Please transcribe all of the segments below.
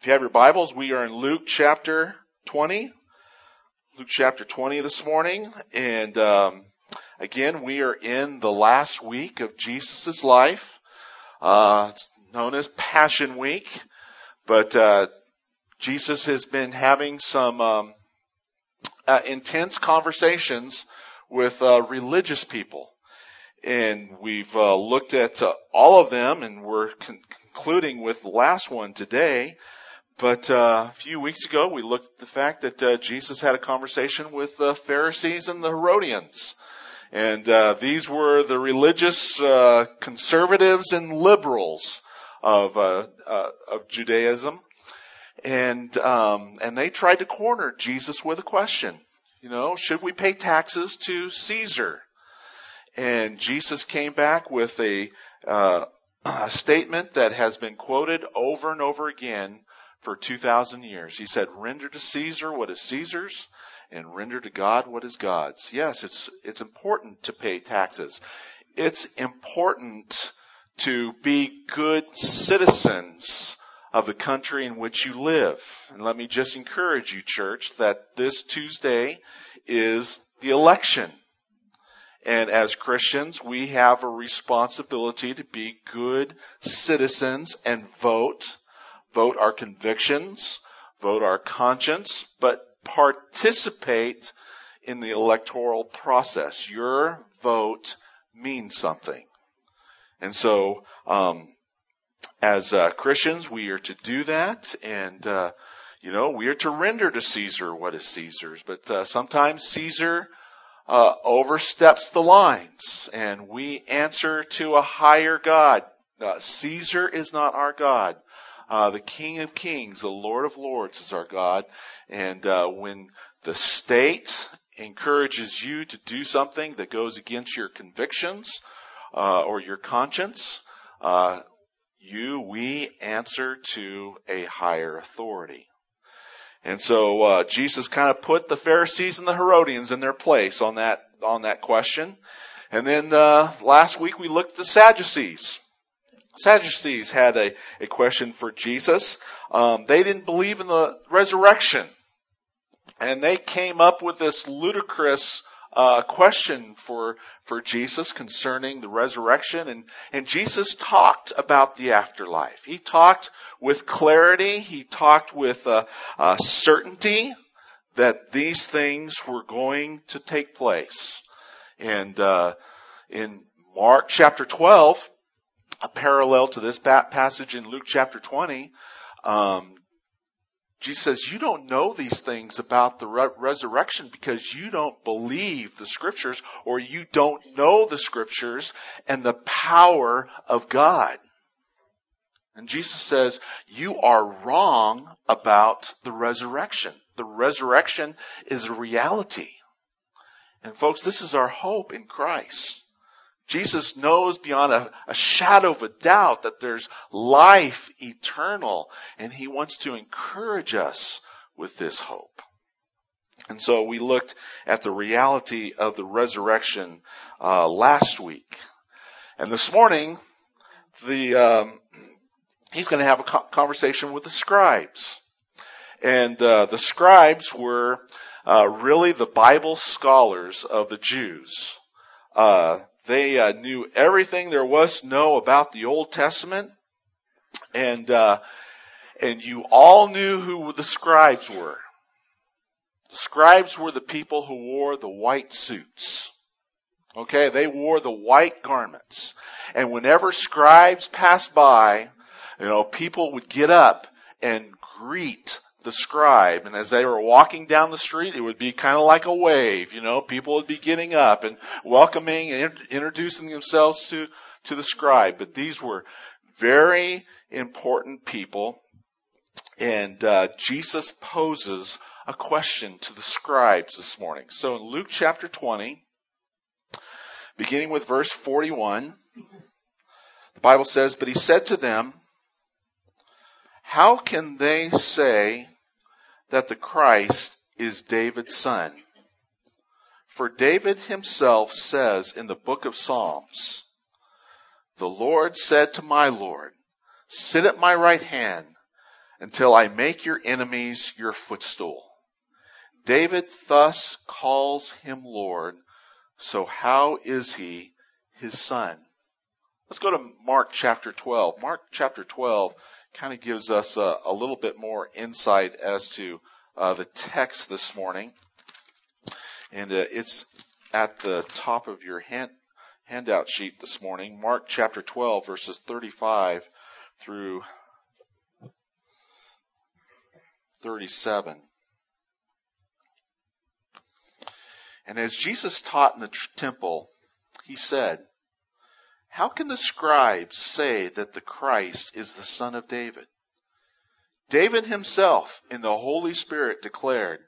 If you have your Bibles, we are in Luke chapter 20. Luke chapter 20 this morning. And um, again, we are in the last week of Jesus' life. Uh, it's known as Passion Week. But uh, Jesus has been having some um, uh, intense conversations with uh, religious people. And we've uh, looked at uh, all of them, and we're con- concluding with the last one today. But uh, a few weeks ago, we looked at the fact that uh, Jesus had a conversation with the Pharisees and the Herodians. And uh, these were the religious uh, conservatives and liberals of, uh, uh, of Judaism. And, um, and they tried to corner Jesus with a question. You know, should we pay taxes to Caesar? And Jesus came back with a, a statement that has been quoted over and over again for 2,000 years. He said, render to Caesar what is Caesar's and render to God what is God's. Yes, it's, it's important to pay taxes. It's important to be good citizens of the country in which you live. And let me just encourage you, church, that this Tuesday is the election. And as Christians, we have a responsibility to be good citizens and vote vote our convictions, vote our conscience, but participate in the electoral process. Your vote means something. And so, um, as uh, Christians, we are to do that, and uh, you know, we are to render to Caesar what is Caesar's. But uh, sometimes Caesar uh, oversteps the lines, and we answer to a higher God. Uh, Caesar is not our God. Uh, the King of Kings, the Lord of Lords is our God. And uh, when the state encourages you to do something that goes against your convictions uh, or your conscience, uh, you, we answer to a higher authority. And so uh, Jesus kind of put the Pharisees and the Herodians in their place on that on that question. And then uh, last week we looked at the Sadducees. Sadducees had a, a question for Jesus. Um, they didn't believe in the resurrection. And they came up with this ludicrous uh, question for for Jesus concerning the resurrection, and and Jesus talked about the afterlife. He talked with clarity. He talked with uh, uh, certainty that these things were going to take place. And uh, in Mark chapter twelve, a parallel to this passage in Luke chapter 20, um, Jesus says, you don't know these things about the re- resurrection because you don't believe the scriptures or you don't know the scriptures and the power of God. And Jesus says, you are wrong about the resurrection. The resurrection is a reality. And folks, this is our hope in Christ. Jesus knows beyond a, a, shadow of a doubt that there's life eternal, and he wants to encourage us with this hope. And so we looked at the reality of the resurrection uh, last week, and this morning, the um, he's going to have a conversation with the scribes, and uh, the scribes were uh, really the Bible scholars of the Jews. Uh, they uh, knew everything there was to know about the Old Testament, and uh, and you all knew who the scribes were. The scribes were the people who wore the white suits. Okay, they wore the white garments, and whenever scribes passed by, you know, people would get up and greet the scribe. And as they were walking down the street, it would be kind of like a wave, you know, people would be getting up and welcoming and introducing themselves to, to the scribe. But these were very important people. And uh, Jesus poses a question to the scribes this morning. So in Luke chapter 20, beginning with verse 41, the Bible says, But he said to them, how can they say that the Christ is David's son? For David himself says in the book of Psalms, the Lord said to my Lord, sit at my right hand until I make your enemies your footstool. David thus calls him Lord. So how is he his son? Let's go to Mark chapter 12. Mark chapter 12 kind of gives us a, a little bit more insight as to uh, the text this morning. And uh, it's at the top of your hand, handout sheet this morning. Mark chapter 12 verses 35 through 37. And as Jesus taught in the temple, he said, How can the scribes say that the Christ is the son of David? David himself in the Holy Spirit declared,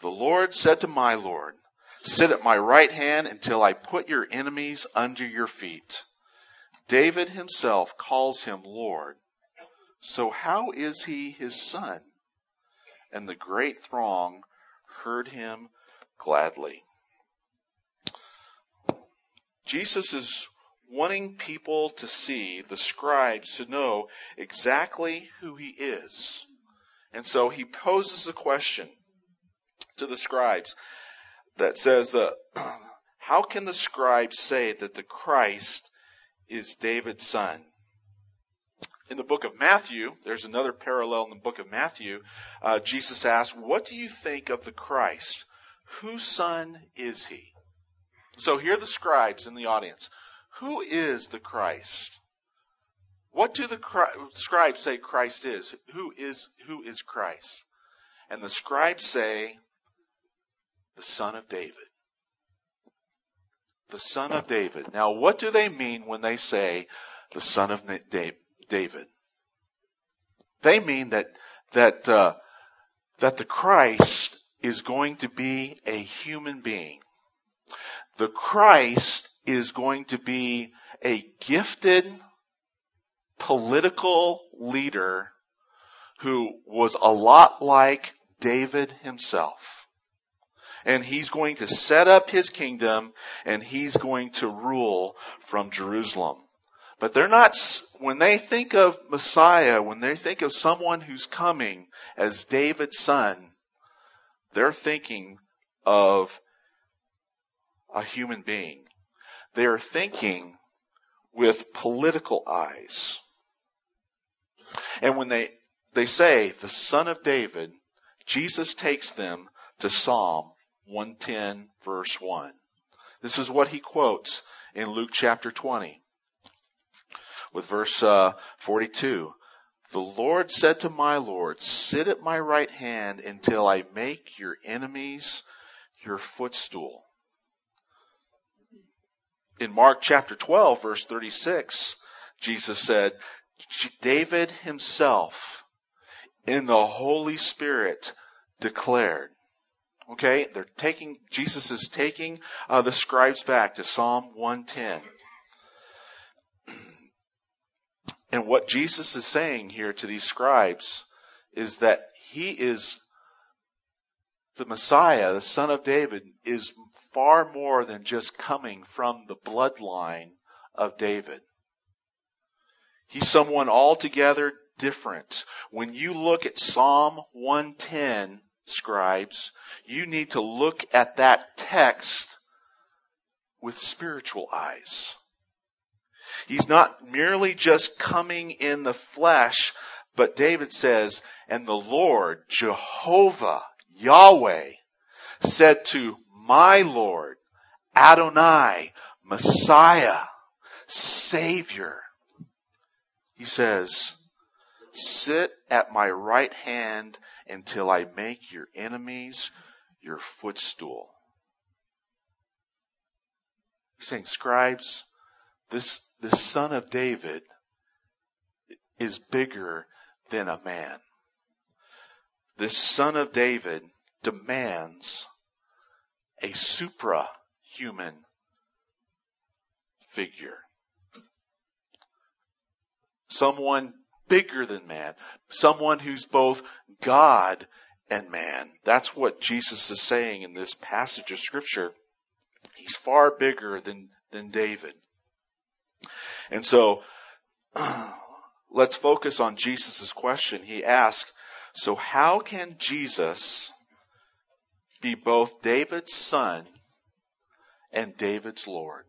The Lord said to my Lord, Sit at my right hand until I put your enemies under your feet. David himself calls him Lord. So how is he his son? And the great throng heard him gladly. Jesus is wanting people to see, the scribes to know exactly who he is. And so he poses a question to the scribes that says, uh, How can the scribes say that the Christ is David's son? In the book of Matthew, there's another parallel in the book of Matthew. Uh, Jesus asked, What do you think of the Christ? Whose son is he? So here are the scribes in the audience. Who is the Christ? What do the scribes say Christ is? Who is who is Christ? And the scribes say the son of David. The son of David. Now what do they mean when they say the son of David? They mean that that uh, that the Christ is going to be a human being the Christ is going to be a gifted political leader who was a lot like David himself. And he's going to set up his kingdom and he's going to rule from Jerusalem. But they're not, when they think of Messiah, when they think of someone who's coming as David's son, they're thinking of a human being. They are thinking with political eyes. And when they, they say the son of David, Jesus takes them to Psalm 110 verse 1. This is what he quotes in Luke chapter 20 with verse uh, 42. The Lord said to my Lord, sit at my right hand until I make your enemies your footstool in Mark chapter 12 verse 36, Jesus said, David himself in the Holy Spirit declared. Okay, they're taking, Jesus is taking uh, the scribes back to Psalm 110. And what Jesus is saying here to these scribes is that he is the Messiah, the son of David, is far more than just coming from the bloodline of David. He's someone altogether different. When you look at Psalm 110, scribes, you need to look at that text with spiritual eyes. He's not merely just coming in the flesh, but David says, and the Lord, Jehovah, Yahweh, said to my Lord, Adonai, Messiah, Savior. He says, sit at my right hand until I make your enemies your footstool. He's saying, scribes, this, this son of David is bigger than a man. This son of David demands a supra-human figure. Someone bigger than man. Someone who's both God and man. That's what Jesus is saying in this passage of scripture. He's far bigger than, than David. And so, let's focus on Jesus' question. He asked, so how can Jesus be both David's son and David's Lord?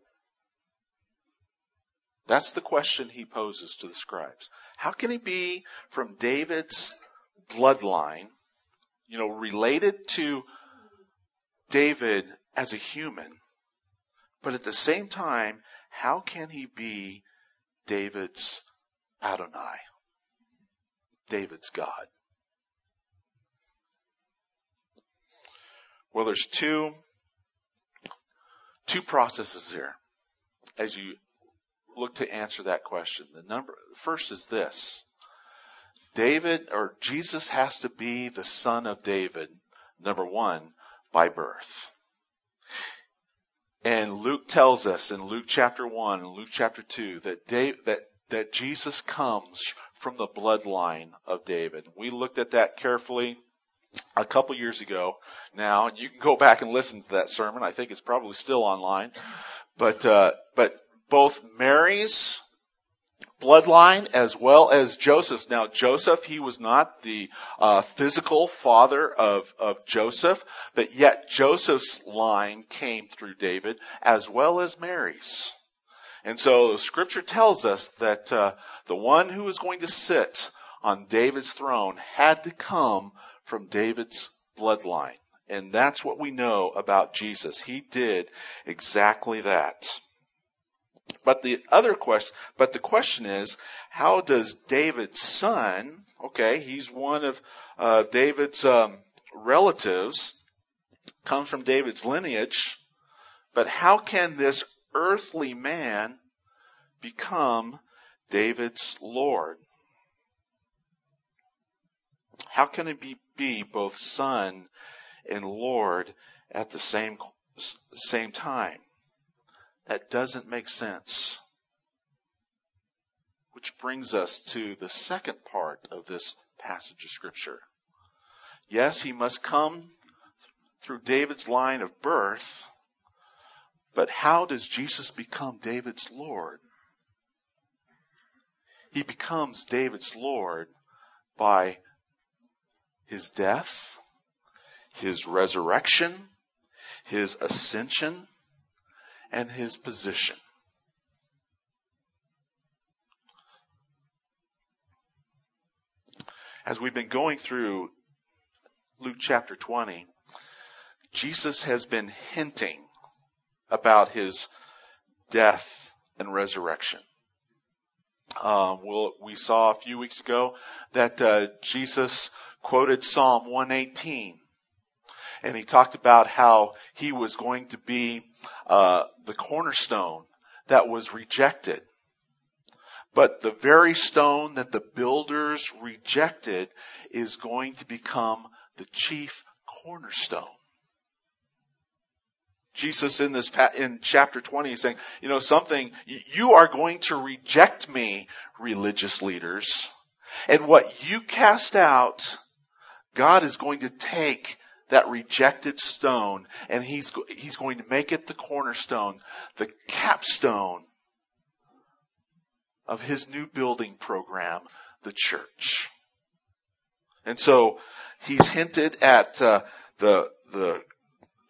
That's the question he poses to the scribes. How can he be from David's bloodline, you know, related to David as a human, but at the same time, how can he be David's Adonai? David's God. Well, there's two, two processes here as you look to answer that question. The number, first is this. David or Jesus has to be the son of David, number one, by birth. And Luke tells us in Luke chapter 1 and Luke chapter 2 that, Dave, that, that Jesus comes from the bloodline of David. We looked at that carefully a couple years ago now, and you can go back and listen to that sermon. I think it's probably still online. But, uh, but both Mary's bloodline as well as Joseph's. Now, Joseph, he was not the uh, physical father of, of Joseph, but yet Joseph's line came through David as well as Mary's. And so scripture tells us that uh, the one who was going to sit on David's throne had to come from David's bloodline. And that's what we know about Jesus. He did exactly that. But the other question, but the question is, how does David's son, okay, he's one of uh, David's um, relatives, comes from David's lineage, but how can this earthly man become David's Lord? How can he be, be both son and Lord at the same, same time? That doesn't make sense. Which brings us to the second part of this passage of scripture. Yes, he must come through David's line of birth, but how does Jesus become David's Lord? He becomes David's Lord by his death, his resurrection, his ascension, and his position. As we've been going through Luke chapter 20, Jesus has been hinting about his death and resurrection. Uh, we'll, we saw a few weeks ago that uh, Jesus quoted Psalm 118 and he talked about how he was going to be uh, the cornerstone that was rejected. But the very stone that the builders rejected is going to become the chief cornerstone. Jesus in this, in chapter 20 is saying, you know, something, you are going to reject me, religious leaders. And what you cast out, God is going to take that rejected stone and he's, he's going to make it the cornerstone, the capstone of his new building program, the church. And so he's hinted at uh, the the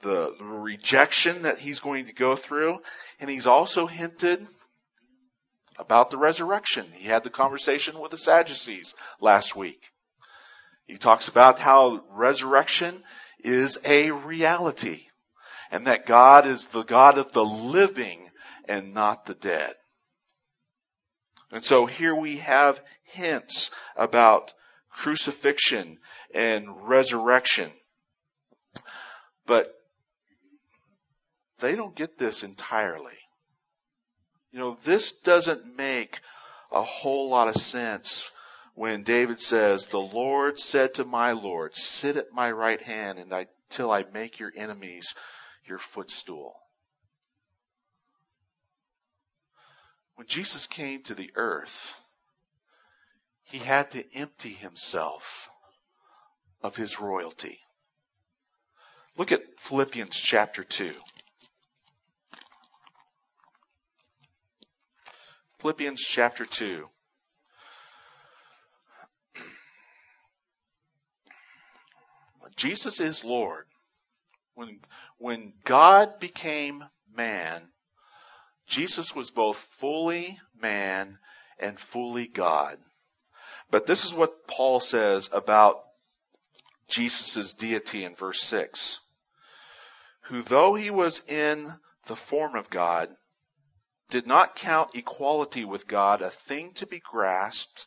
the rejection that he's going to go through, and he's also hinted about the resurrection. He had the conversation with the Sadducees last week. He talks about how resurrection is a reality and that God is the God of the living and not the dead. And so here we have hints about crucifixion and resurrection. But they don't get this entirely. You know, this doesn't make a whole lot of sense when David says, The Lord said to my Lord, Sit at my right hand until I make your enemies your footstool. When Jesus came to the earth, he had to empty himself of his royalty. Look at Philippians chapter 2. Philippians chapter 2. Jesus is Lord. When, when God became man, Jesus was both fully man and fully God. But this is what Paul says about Jesus' deity in verse 6. Who though he was in the form of God, did not count equality with God a thing to be grasped,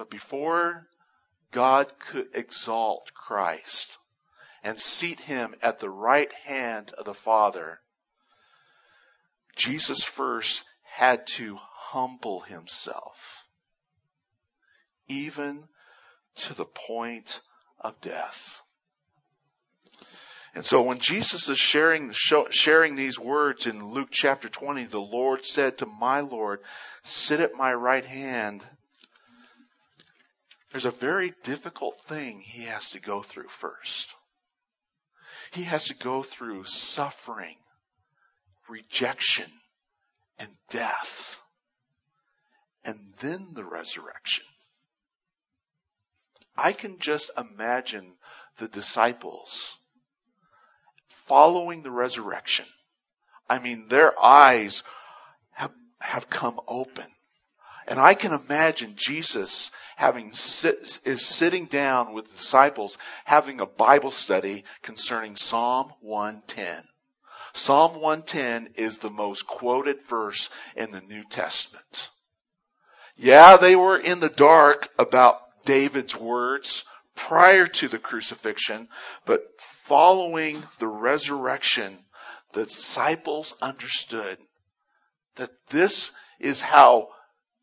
But before God could exalt Christ and seat him at the right hand of the Father, Jesus first had to humble himself, even to the point of death. And so when Jesus is sharing, sharing these words in Luke chapter 20, the Lord said to my Lord, sit at my right hand. There's a very difficult thing he has to go through first. He has to go through suffering, rejection, and death, and then the resurrection. I can just imagine the disciples following the resurrection. I mean, their eyes have, have come open. And I can imagine Jesus having sit, is sitting down with the disciples having a Bible study concerning Psalm 110. Psalm 110 is the most quoted verse in the New Testament. Yeah, they were in the dark about David's words prior to the crucifixion, but following the resurrection, the disciples understood that this is how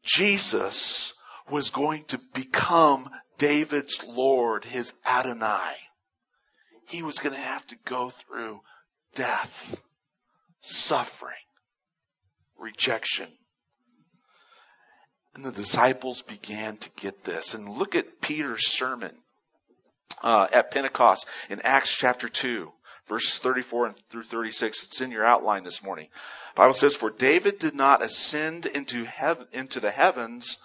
Jesus was going to become David's Lord, his Adonai. He was going to have to go through death, suffering, rejection. And the disciples began to get this. And look at Peter's sermon uh, at Pentecost in Acts chapter 2 verses 34 through 36. It's in your outline this morning. The Bible says, For David did not ascend into, heaven, into the heavens,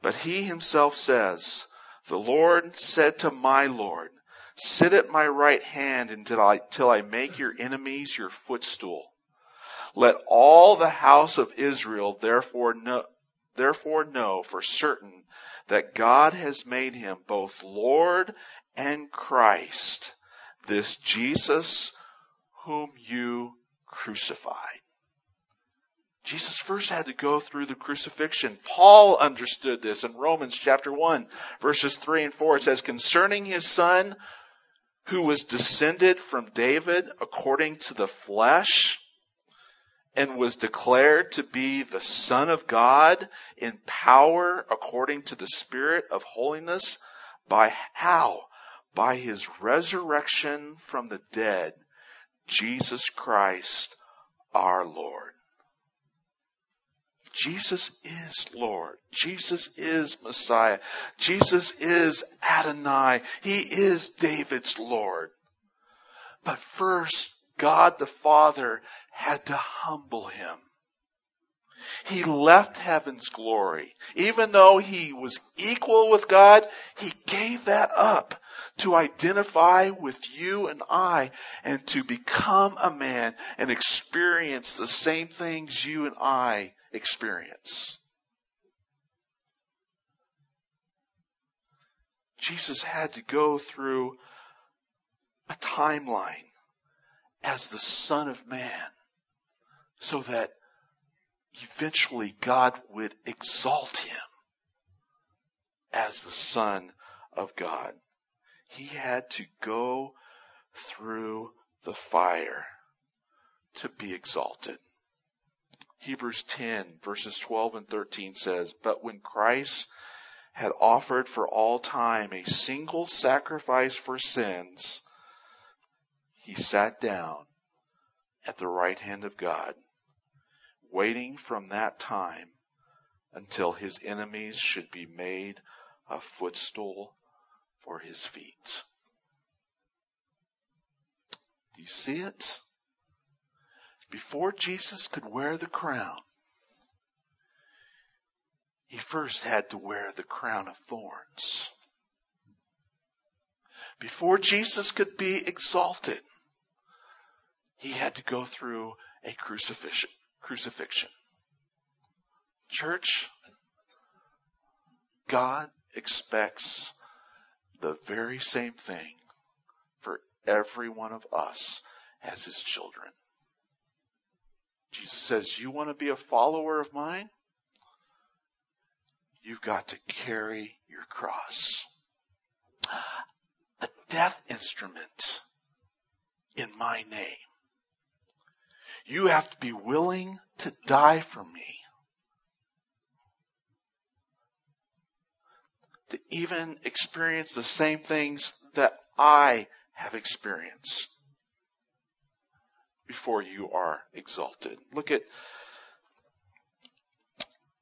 but he himself says, The Lord said to my Lord, Sit at my right hand until I, till I make your enemies your footstool. Let all the house of Israel therefore know, therefore know for certain that God has made him both Lord and Christ, this Jesus whom you crucified. Jesus first had to go through the crucifixion. Paul understood this in Romans chapter 1 verses 3 and 4. It says, concerning his son who was descended from David according to the flesh and was declared to be the son of God in power according to the spirit of holiness by how? By his resurrection from the dead, Jesus Christ our Lord. Jesus is Lord. Jesus is Messiah. Jesus is Adonai. He is David's Lord. But first, God the Father had to humble him. He left heaven's glory. Even though he was equal with God, he gave that up to identify with you and I and to become a man and experience the same things you and I experience. Jesus had to go through a timeline as the Son of Man so that eventually God would exalt him as the Son of God. He had to go through the fire to be exalted. Hebrews 10 verses 12 and 13 says, But when Christ had offered for all time a single sacrifice for sins, he sat down at the right hand of God, waiting from that time until his enemies should be made a footstool for his feet. Do you see it? Before Jesus could wear the crown, he first had to wear the crown of thorns. Before Jesus could be exalted, he had to go through a crucifixion. crucifixion. Church, God expects the very same thing for every one of us as his children. Jesus says, You want to be a follower of mine? You've got to carry your cross. A death instrument in my name. You have to be willing to die for me. To even experience the same things that I have experienced before you are exalted. Look at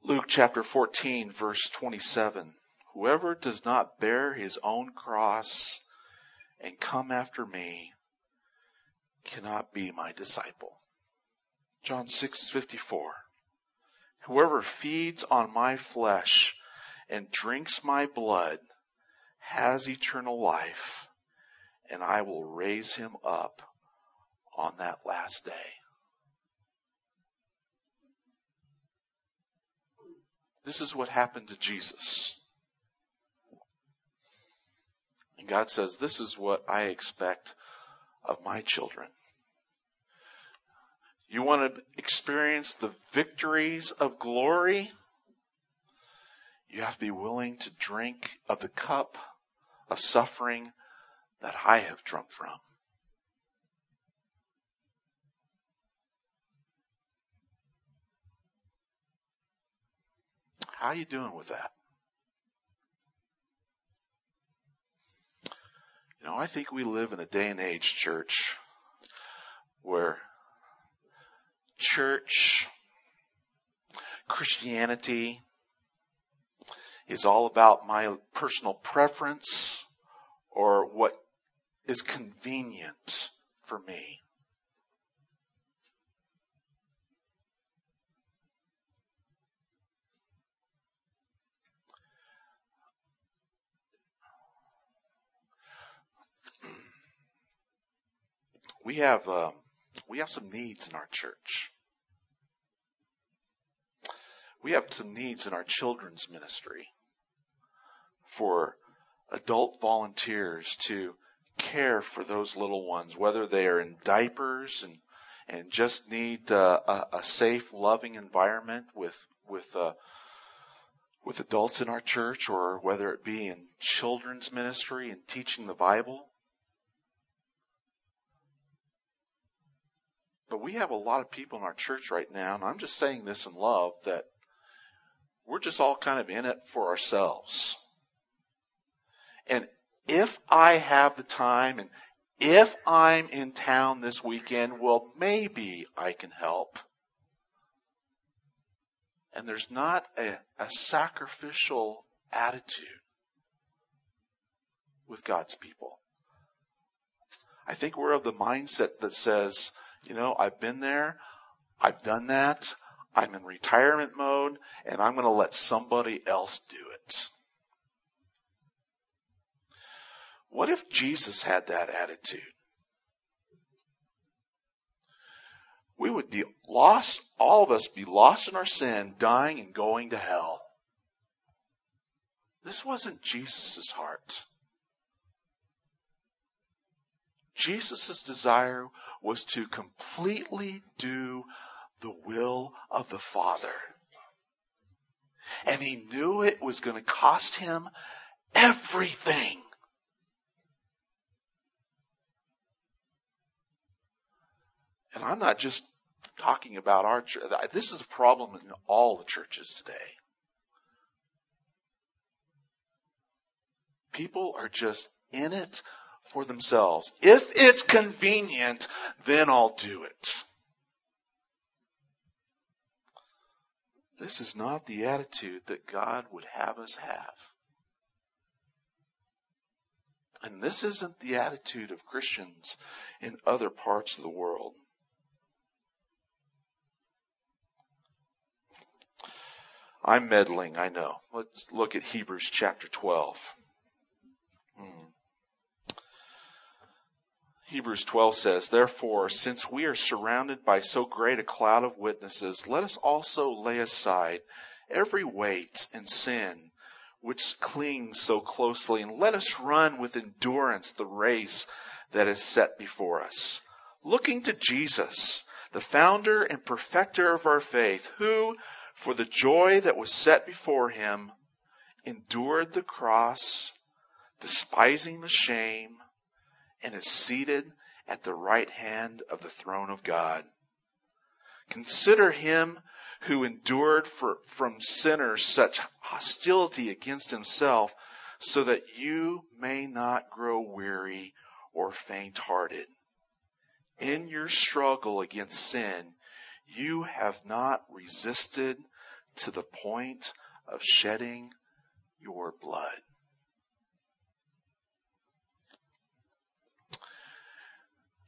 Luke chapter 14 verse 27. Whoever does not bear his own cross and come after me cannot be my disciple. John 6:54. Whoever feeds on my flesh and drinks my blood has eternal life, and I will raise him up on that last day. This is what happened to Jesus. And God says, This is what I expect of my children. You want to experience the victories of glory? You have to be willing to drink of the cup of suffering that I have drunk from. How are you doing with that? You know, I think we live in a day and age, church, where church, Christianity is all about my personal preference or what is convenient for me. we have um, we have some needs in our church. We have some needs in our children's ministry for adult volunteers to care for those little ones, whether they are in diapers and and just need uh, a, a, safe, loving environment with with uh, with adults in our church, or whether it be in children's ministry and teaching the Bible. But we have a lot of people in our church right now, and I'm just saying this in love, that we're just all kind of in it for ourselves. And if I have the time and if I'm in town this weekend, well, maybe I can help. And there's not a, a sacrificial attitude with God's people. I think we're of the mindset that says, you know, I've been there. I've done that. I'm in retirement mode and I'm going to let somebody else do it. What if Jesus had that attitude? We would be lost, all of us be lost in our sin, dying and going to hell. This wasn't Jesus' heart. Jesus' desire was to completely do the will of the Father. And he knew it was going to cost him everything. And I'm not just talking about our church. This is a problem in all the churches today. People are just in it for themselves. If it's convenient, then I'll do it. This is not the attitude that God would have us have. And this isn't the attitude of Christians in other parts of the world. I'm meddling, I know. Let's look at Hebrews chapter 12. Hmm. Hebrews 12 says, Therefore, since we are surrounded by so great a cloud of witnesses, let us also lay aside every weight and sin which clings so closely, and let us run with endurance the race that is set before us. Looking to Jesus, the founder and perfecter of our faith, who, for the joy that was set before him, endured the cross, despising the shame, and is seated at the right hand of the throne of God. Consider him who endured for, from sinners such hostility against himself so that you may not grow weary or faint hearted. In your struggle against sin, you have not resisted to the point of shedding your blood.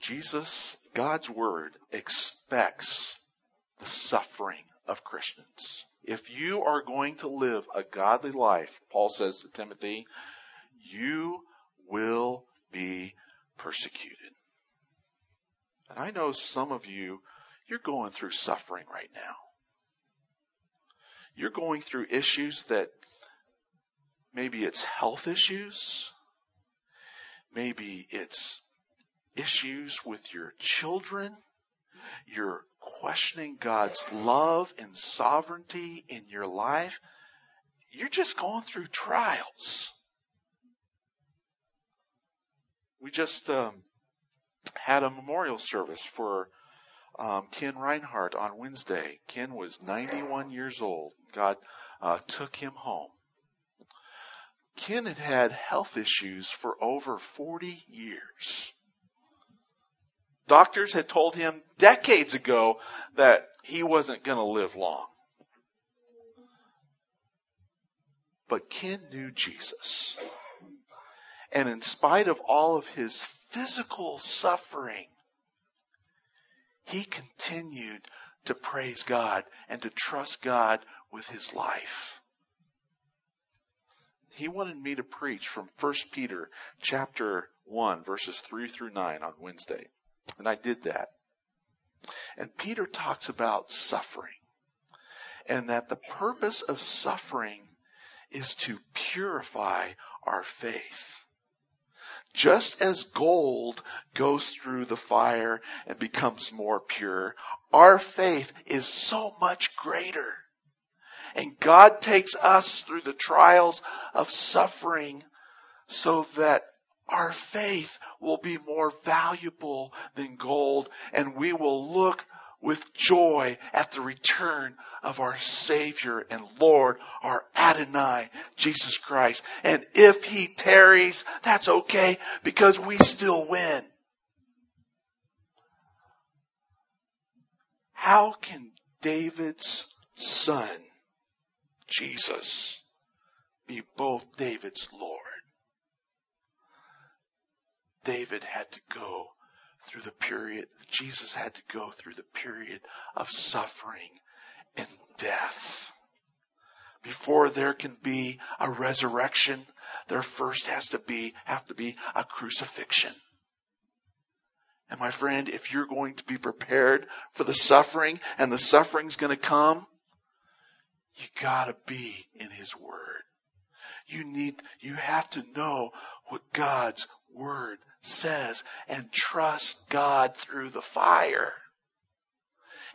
Jesus, God's Word, expects the suffering of Christians. If you are going to live a godly life, Paul says to Timothy, you will be persecuted. And I know some of you, you're going through suffering right now. You're going through issues that maybe it's health issues. Maybe it's issues with your children. You're questioning God's love and sovereignty in your life. You're just going through trials. We just um, had a memorial service for um, Ken Reinhardt on Wednesday. Ken was 91 years old. God uh, took him home. Ken had had health issues for over 40 years. Doctors had told him decades ago that he wasn't going to live long. But Ken knew Jesus. And in spite of all of his physical suffering, he continued to praise God and to trust God with his life. He wanted me to preach from 1 Peter chapter 1 verses 3 through 9 on Wednesday. And I did that. And Peter talks about suffering and that the purpose of suffering is to purify our faith. Just as gold goes through the fire and becomes more pure, our faith is so much greater. And God takes us through the trials of suffering so that our faith will be more valuable than gold and we will look with joy at the return of our Savior and Lord, our Adonai, Jesus Christ. And if He tarries, that's okay because we still win. How can David's son, Jesus, be both David's Lord? David had to go through the period, Jesus had to go through the period of suffering and death. Before there can be a resurrection, there first has to be, have to be a crucifixion. And my friend, if you're going to be prepared for the suffering and the suffering's going to come, you gotta be in His Word. You need, you have to know what God's Word says and trust God through the fire.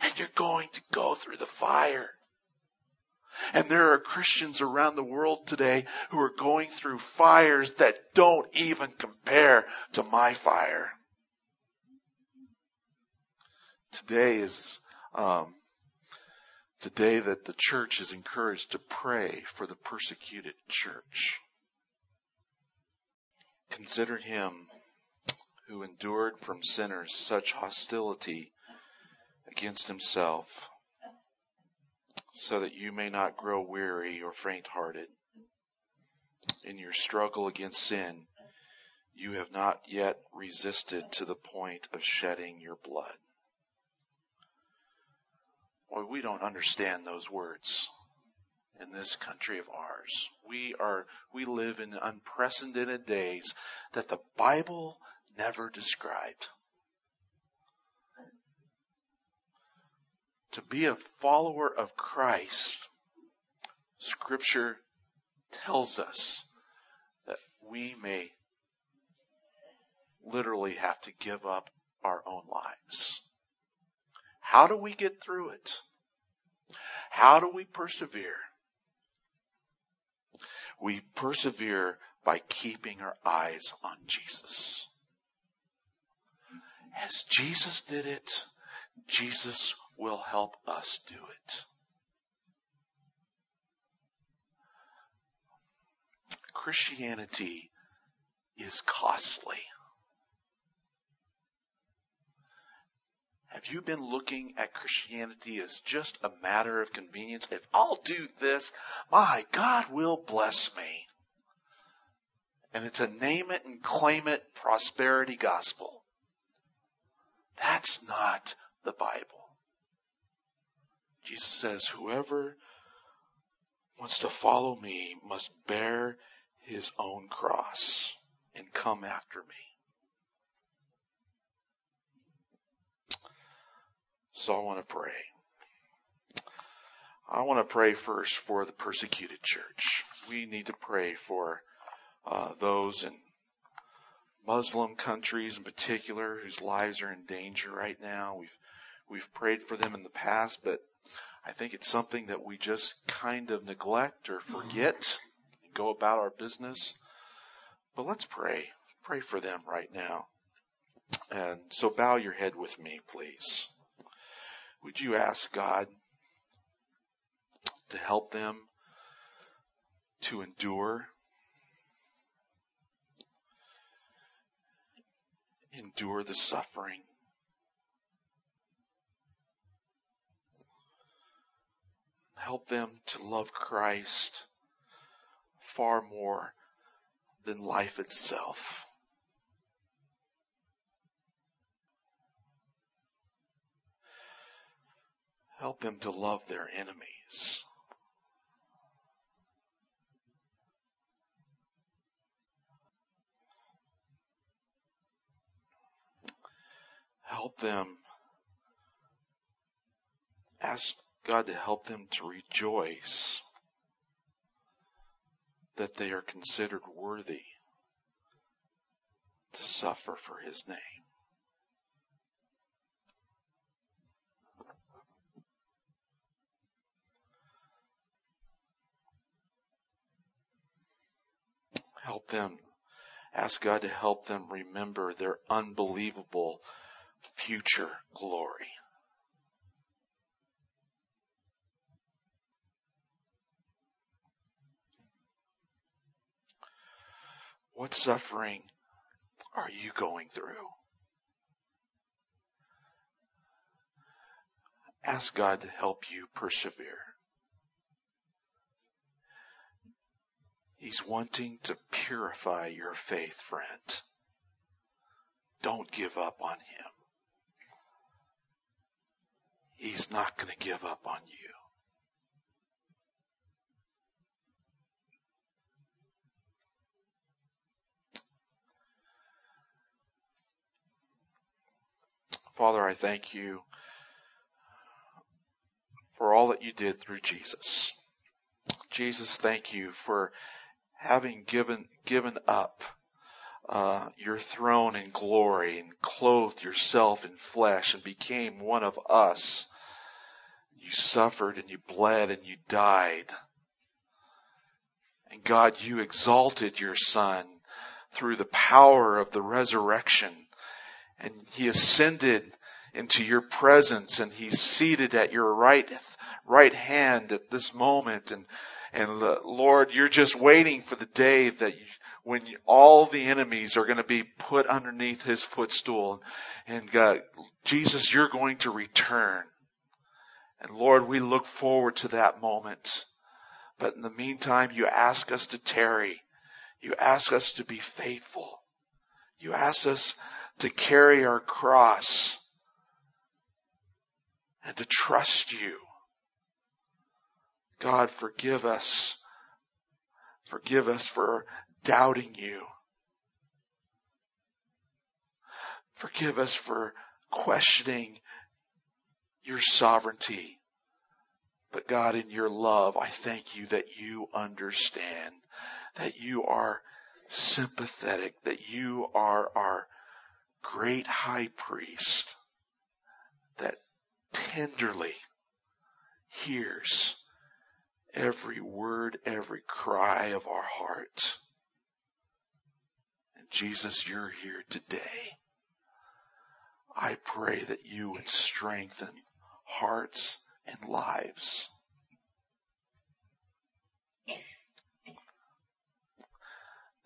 And you're going to go through the fire. And there are Christians around the world today who are going through fires that don't even compare to my fire. Today is um, the day that the church is encouraged to pray for the persecuted church. Consider him who endured from sinners such hostility against himself, so that you may not grow weary or faint hearted. In your struggle against sin, you have not yet resisted to the point of shedding your blood. Boy, we don't understand those words in this country of ours. We are, we live in unprecedented days that the Bible never described. To be a follower of Christ, scripture tells us that we may literally have to give up our own lives. How do we get through it? How do we persevere? We persevere by keeping our eyes on Jesus. As Jesus did it, Jesus will help us do it. Christianity is costly. Have you been looking at Christianity as just a matter of convenience? If I'll do this, my God will bless me. And it's a name it and claim it prosperity gospel. That's not the Bible. Jesus says, whoever wants to follow me must bear his own cross and come after me. So I want to pray. I want to pray first for the persecuted church. We need to pray for uh, those in Muslim countries in particular whose lives are in danger right now. We've we've prayed for them in the past, but I think it's something that we just kind of neglect or forget and go about our business. But let's pray. Pray for them right now. And so bow your head with me, please. Would you ask God to help them to endure endure the suffering. Help them to love Christ far more than life itself. Help them to love their enemies. help them. Ask God to help them to rejoice that they are considered worthy to suffer for His name. Help them. Ask God to help them remember their unbelievable future glory. What suffering are you going through? Ask God to help you persevere. He's wanting to purify your faith, friend. Don't give up on Him. He's not going to give up on you. Father, I thank you for all that you did through Jesus. Jesus, thank you for having given, given up uh, your throne in glory and clothed yourself in flesh and became one of us. You suffered and you bled and you died. And God, you exalted your son through the power of the resurrection and he ascended into your presence and he's seated at your right, right hand at this moment. And, and uh, Lord, you're just waiting for the day that you, when all the enemies are going to be put underneath his footstool. And God, Jesus, you're going to return. And Lord, we look forward to that moment. But in the meantime, you ask us to tarry. You ask us to be faithful. You ask us to carry our cross and to trust you. God, forgive us. Forgive us for doubting you. Forgive us for questioning your sovereignty. But God, in your love, I thank you that you understand, that you are sympathetic, that you are our great high priest that tenderly hears every word, every cry of our heart. And Jesus, you're here today. I pray that you would strengthen hearts and lives.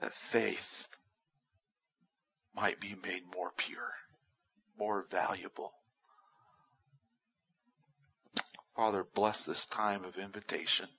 That faith might be made more pure, more valuable. Father, bless this time of invitation.